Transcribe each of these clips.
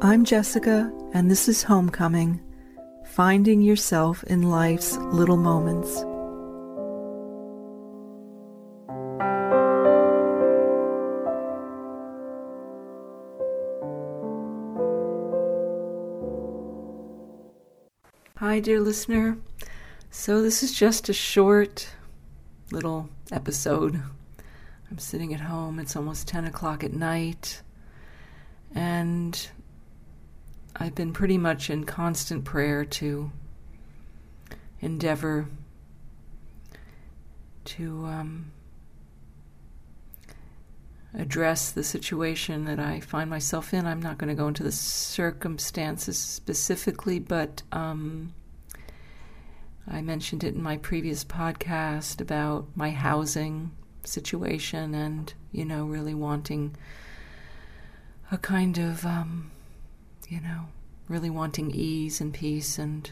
I'm Jessica, and this is Homecoming Finding Yourself in Life's Little Moments. Hi, dear listener. So, this is just a short little episode. I'm sitting at home, it's almost 10 o'clock at night, and I've been pretty much in constant prayer to endeavor to um, address the situation that I find myself in. I'm not going to go into the circumstances specifically, but um, I mentioned it in my previous podcast about my housing situation and, you know, really wanting a kind of, um, you know, really wanting ease and peace and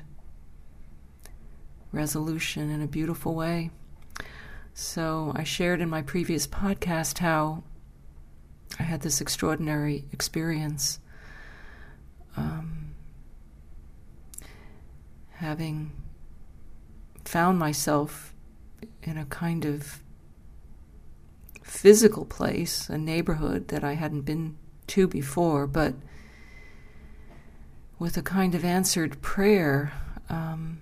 resolution in a beautiful way. So I shared in my previous podcast how I had this extraordinary experience um, having found myself in a kind of physical place, a neighborhood that I hadn't been to before, but with a kind of answered prayer. Um,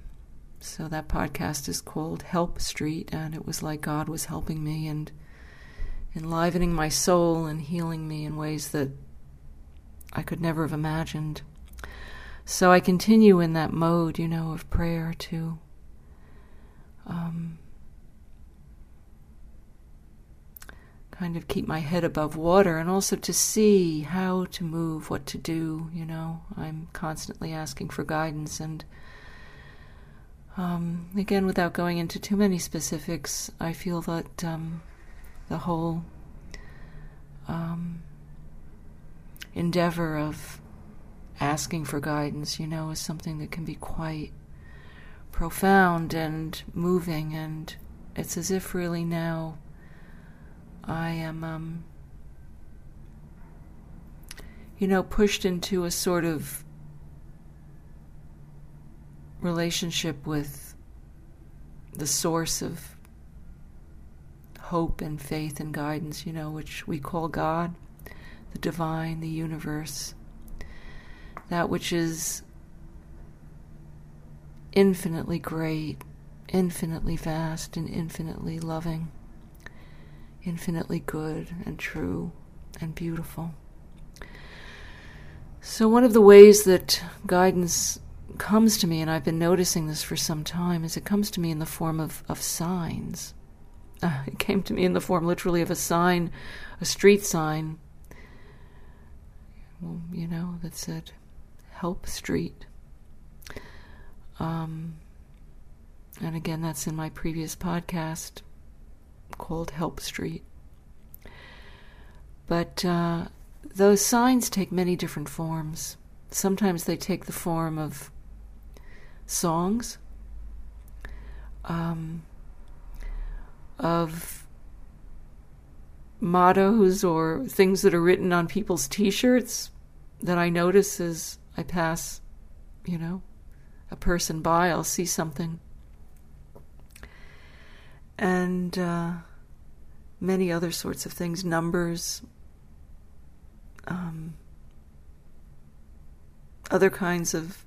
so that podcast is called Help Street, and it was like God was helping me and enlivening my soul and healing me in ways that I could never have imagined. So I continue in that mode, you know, of prayer to um, kind of keep my head above water and also to see how to move, what to do. You know, I'm constantly asking for guidance. And um, again, without going into too many specifics, I feel that um, the whole um, endeavor of asking for guidance, you know, is something that can be quite profound and moving, and it's as if really now I am, um, you know, pushed into a sort of relationship with the source of hope and faith and guidance, you know, which we call God, the divine, the universe, that which is infinitely great, infinitely vast, and infinitely loving, infinitely good and true and beautiful. So, one of the ways that guidance comes to me, and I've been noticing this for some time, is it comes to me in the form of, of signs. Uh, it came to me in the form literally of a sign, a street sign, you know, that said, Help Street. Um, and again, that's in my previous podcast called Help Street. But uh, those signs take many different forms. Sometimes they take the form of songs, um, of mottos or things that are written on people's t shirts that I notice as I pass, you know, a person by, I'll see something. And uh, many other sorts of things, numbers, um, other kinds of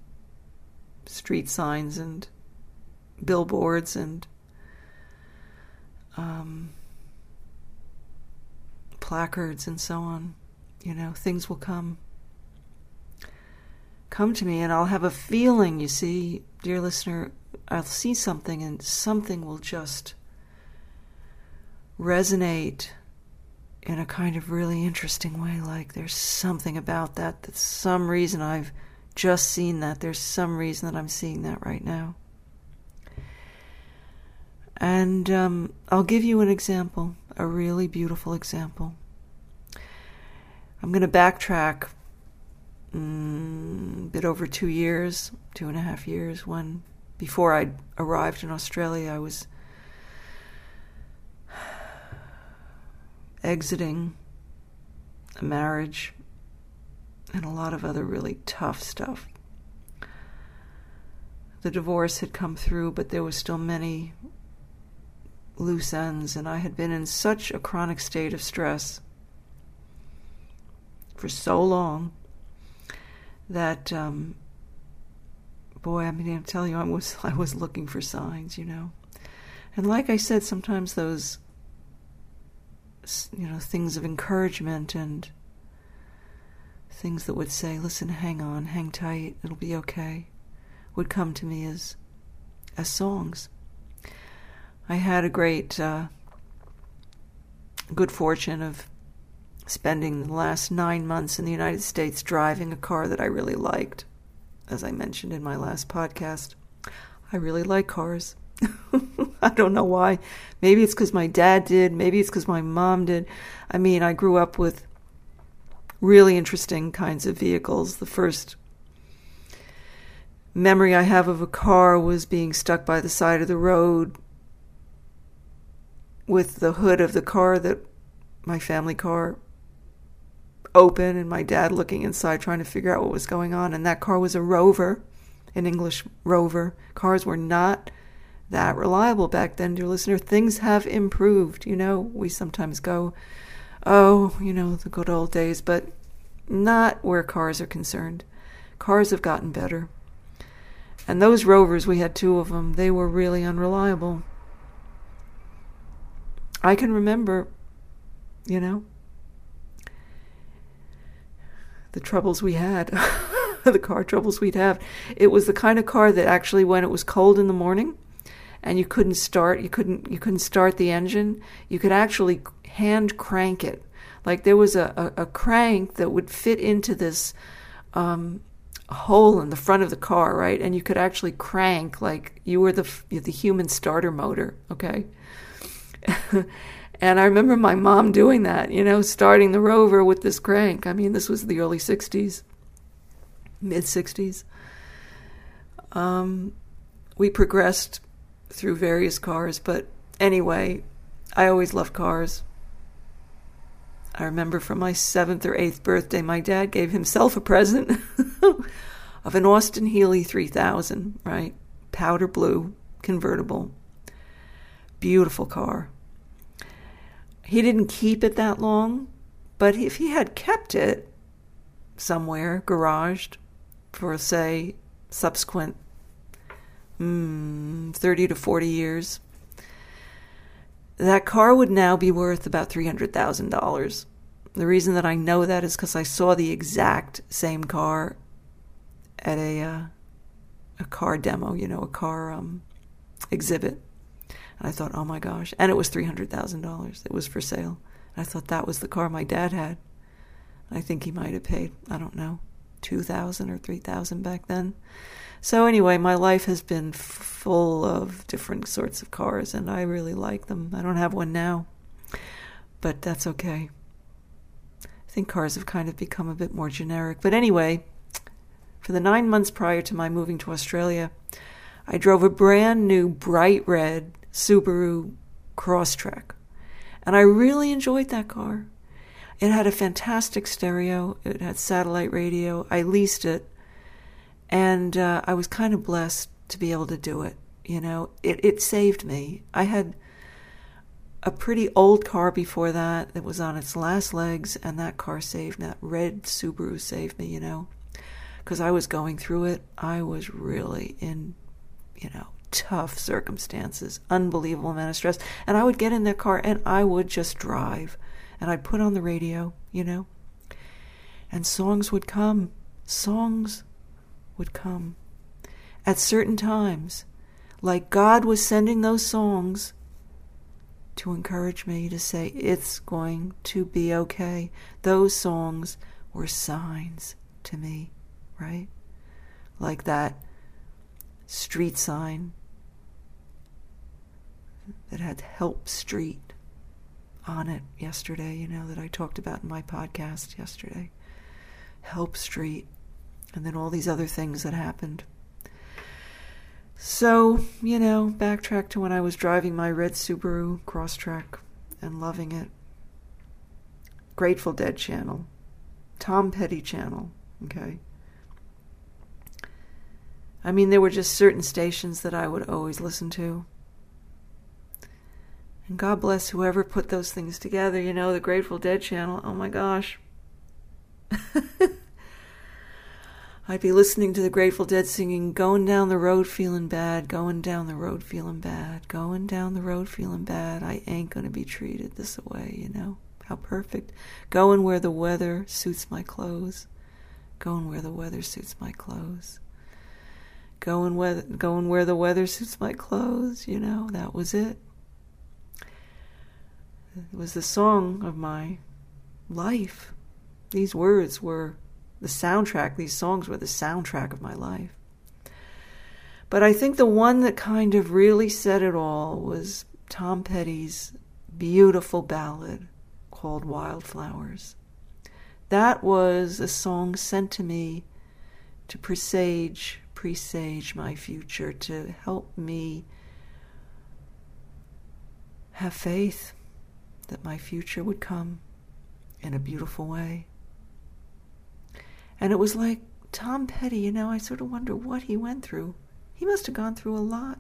street signs and billboards and um, placards and so on. You know, things will come come to me and I'll have a feeling, you see, dear listener, I'll see something and something will just resonate in a kind of really interesting way. Like there's something about that, that some reason I've just seen that. There's some reason that I'm seeing that right now. And um, I'll give you an example, a really beautiful example. I'm going to backtrack mm, a bit over two years, two and a half years, when before I arrived in Australia, I was exiting a marriage and a lot of other really tough stuff. The divorce had come through, but there were still many loose ends, and I had been in such a chronic state of stress for so long that um, boy, I mean, I'm telling you, I was I was looking for signs, you know, and like I said, sometimes those you know things of encouragement and things that would say, "Listen, hang on, hang tight, it'll be okay," would come to me as as songs. I had a great uh, good fortune of spending the last nine months in the United States driving a car that I really liked. As I mentioned in my last podcast, I really like cars. I don't know why. Maybe it's because my dad did. Maybe it's because my mom did. I mean, I grew up with really interesting kinds of vehicles. The first memory I have of a car was being stuck by the side of the road with the hood of the car that my family car open and my dad looking inside trying to figure out what was going on. And that car was a Rover, an English Rover. Cars were not that reliable back then, dear listener. Things have improved. You know, we sometimes go, oh, you know, the good old days, but not where cars are concerned. Cars have gotten better. And those Rovers, we had two of them, they were really unreliable. I can remember, you know, the troubles we had, the car troubles we'd have. It was the kind of car that actually, when it was cold in the morning, and you couldn't start, you couldn't you couldn't start the engine, you could actually hand crank it. Like there was a, a, a crank that would fit into this um, hole in the front of the car, right? And you could actually crank like you were the the human starter motor, okay? And I remember my mom doing that, you know, starting the rover with this crank. I mean, this was the early 60s, mid 60s. Um, we progressed through various cars, but anyway, I always loved cars. I remember from my seventh or eighth birthday, my dad gave himself a present of an Austin Healey 3000, right? Powder blue, convertible. Beautiful car. He didn't keep it that long, but if he had kept it somewhere, garaged, for say subsequent mm, 30 to 40 years, that car would now be worth about $300,000. The reason that I know that is because I saw the exact same car at a uh, a car demo, you know, a car um, exhibit and I thought, oh my gosh. And it was $300,000. It was for sale. And I thought that was the car my dad had. I think he might have paid, I don't know, 2000 or 3000 back then. So anyway, my life has been full of different sorts of cars and I really like them. I don't have one now. But that's okay. I think cars have kind of become a bit more generic. But anyway, for the 9 months prior to my moving to Australia, I drove a brand new bright red Subaru Crosstrek. And I really enjoyed that car. It had a fantastic stereo, it had satellite radio. I leased it, and uh, I was kind of blessed to be able to do it. You know, it, it saved me. I had a pretty old car before that that was on its last legs, and that car saved that red Subaru saved me, you know, because I was going through it. I was really in, you know, tough circumstances, unbelievable amount of stress. And I would get in that car and I would just drive. And I'd put on the radio, you know, and songs would come. Songs would come at certain times, like God was sending those songs to encourage me to say, It's going to be okay. Those songs were signs to me, right? Like that street sign that had Help Street on it yesterday, you know, that I talked about in my podcast yesterday. Help Street, and then all these other things that happened. So, you know, backtrack to when I was driving my red Subaru Crosstrek and loving it. Grateful Dead channel, Tom Petty channel, Okay. I mean, there were just certain stations that I would always listen to. And God bless whoever put those things together. You know, the Grateful Dead channel. Oh my gosh. I'd be listening to the Grateful Dead singing, Going down the road feeling bad, going down the road feeling bad, going down the road feeling bad. I ain't going to be treated this way, you know. How perfect. Going where the weather suits my clothes. Going where the weather suits my clothes. Going where, going where the weather suits my clothes, you know, that was it. It was the song of my life. These words were the soundtrack, these songs were the soundtrack of my life. But I think the one that kind of really said it all was Tom Petty's beautiful ballad called Wildflowers. That was a song sent to me to presage, presage my future, to help me have faith that my future would come in a beautiful way. And it was like Tom Petty, you know, I sort of wonder what he went through. He must have gone through a lot.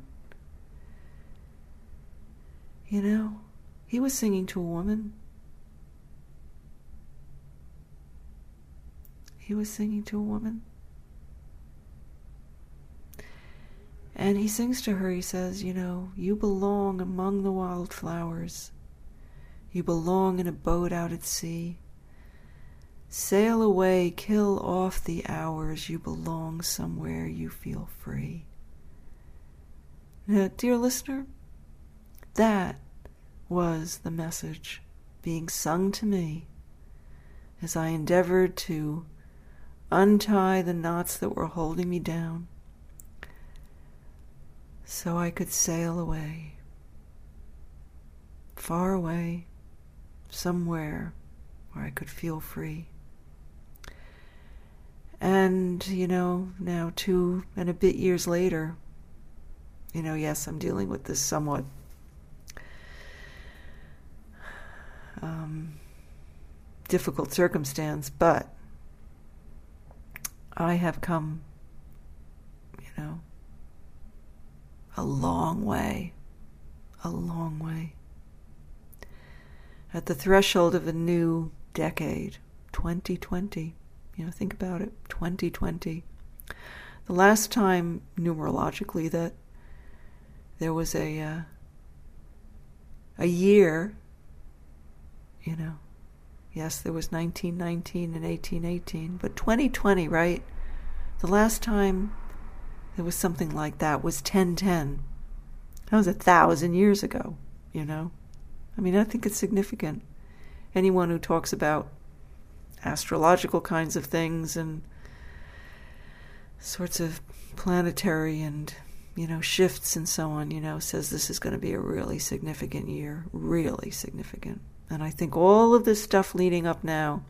You know, he was singing to a woman. He was singing to a woman. And he sings to her, he says, You know, you belong among the wildflowers. You belong in a boat out at sea. Sail away, kill off the hours. You belong somewhere you feel free. Now, dear listener, that was the message being sung to me as I endeavored to untie the knots that were holding me down so I could sail away, far away, somewhere where I could feel free. And, you know, now two and a bit years later, you know, yes, I'm dealing with this somewhat um, difficult circumstance, but I have come, you know, a long way, a long way. At the threshold of a new decade, 2020. You know, think about it 2020. The last time, numerologically, that there was a uh, a year, you know, yes, there was 1919 and 1818, but 2020, right? The last time there was something like that was 1010. That was a thousand years ago, you know. I mean, I think it's significant. Anyone who talks about astrological kinds of things and sorts of planetary and you know shifts and so on you know says this is going to be a really significant year really significant. And i think all of this stuff leading up now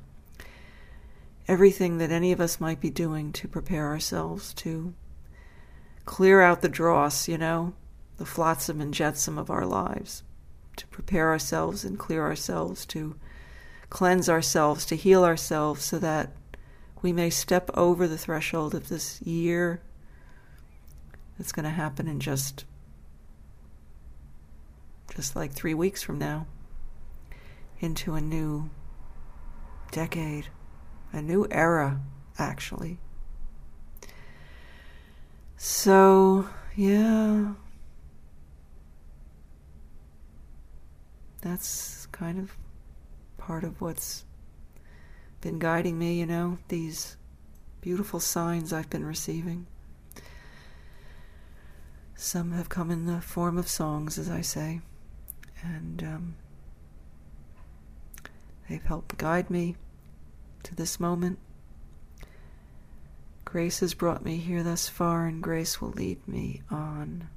everything that any of us might be doing to prepare ourselves to clear out the dross you know the flotsam and jetsam of our lives to prepare ourselves and clear ourselves to cleanse ourselves, to heal ourselves, so that we may step over the threshold of this year that's going to happen in just just like 3 weeks from now into a new decade, a new era actually. So, yeah. That's kind of part of what's been guiding me, you know, these beautiful signs I've been receiving. Some have come in the form of songs, as I say, and um, they've helped guide me to this moment. Grace has brought me here thus far, and grace will lead me on,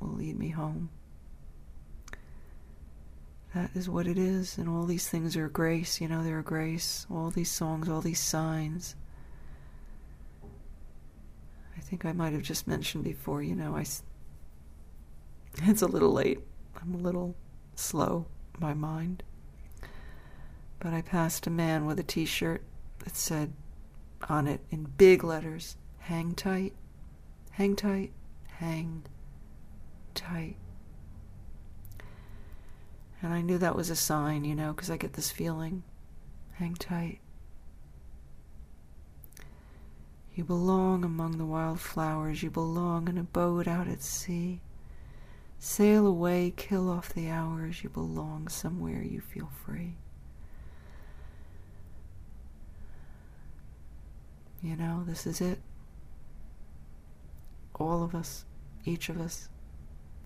will lead me home. That is what it is, and all these things are grace, you know, they're grace. All these songs, all these signs. I think I might have just mentioned before, you know, I. It's a little late. I'm a little slow, my mind. But I passed a man with a t shirt that said, on it in big letters hang tight, hang tight, hang tight. And I knew that was a sign, you know, because I get this feeling hang tight. You belong among the wild flowers, you belong in a boat out at sea. Sail away, kill off the hours, you belong somewhere you feel free. You know, this is it. All of us, each of us,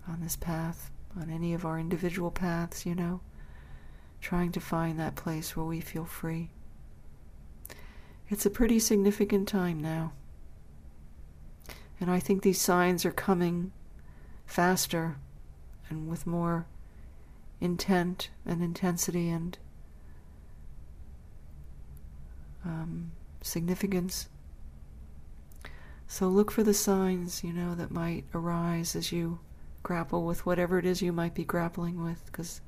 on this path, on any of our individual paths, you know, trying to find that place where we feel free. It's a pretty significant time now. And I think these signs are coming faster and with more intent and intensity and um, significance. So look for the signs, you know, that might arise as you grapple with whatever it is you might be grappling with. Because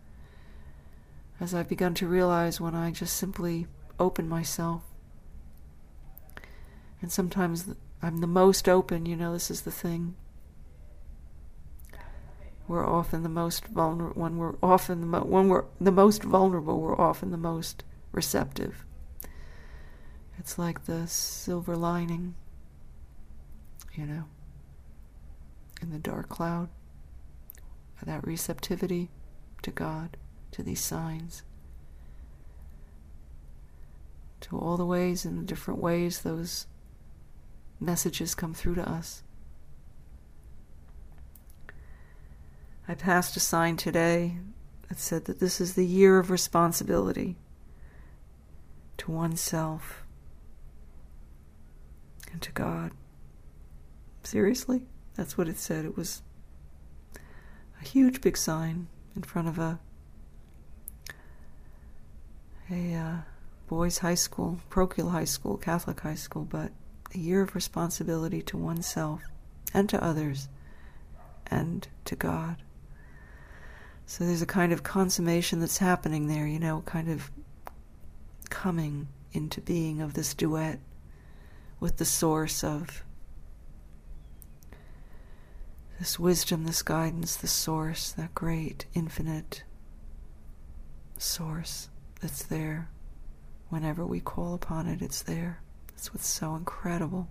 as I've begun to realize when I just simply open myself, and sometimes I'm the most open, you know, this is the thing. We're often the most vulnerable when we're often the mo- when we're the most vulnerable, we're often the most receptive. It's like the silver lining, you know, in the dark cloud. That receptivity to God, to these signs, to all the ways and the different ways those messages come through to us. I passed a sign today that said that this is the year of responsibility to oneself and to God. Seriously? That's what it said. It was a huge big sign in front of a a uh, boys' high school, parochial high school, Catholic high school, but a year of responsibility to oneself and to others and to God. So there's a kind of consummation that's happening there, you know, kind of coming into being of this duet with the source of this wisdom, this guidance, this source, that great infinite source that's there. Whenever we call upon it, it's there. That's what's so incredible.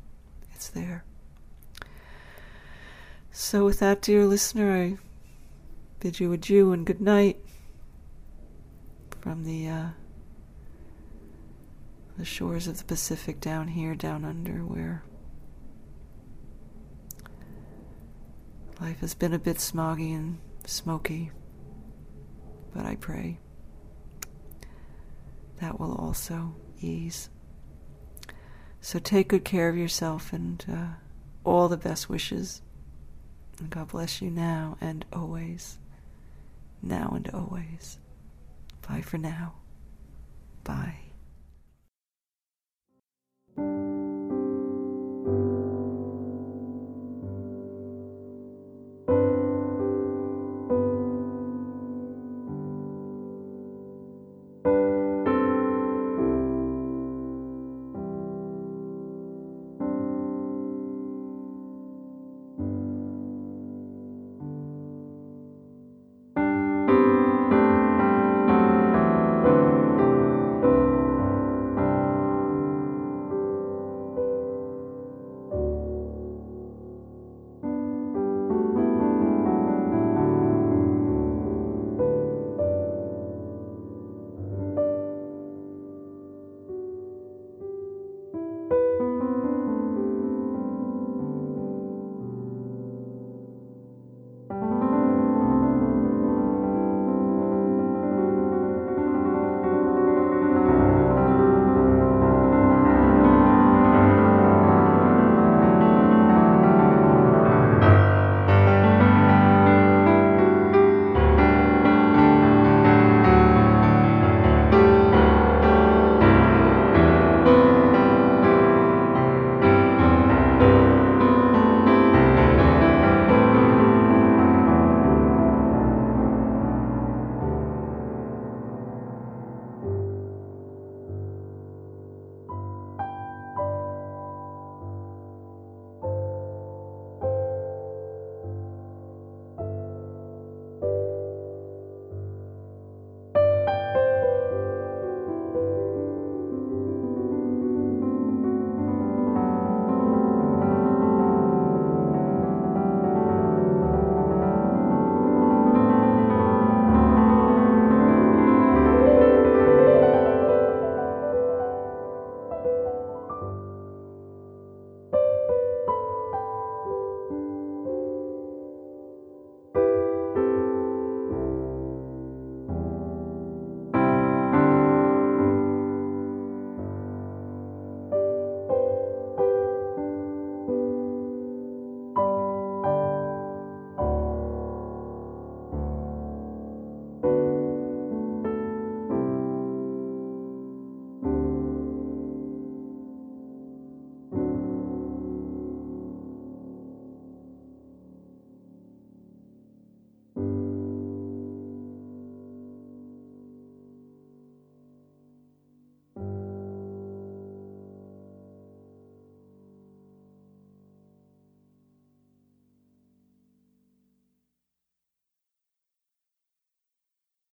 It's there. So, with that, dear listener, I bid you adieu and good night from the uh, the shores of the Pacific down here, down under, where life has been a bit smoggy and smoky. But I pray that will also ease. So take good care of yourself and uh, all the best wishes. And God bless you now and always. Now and always. Bye for now. Bye.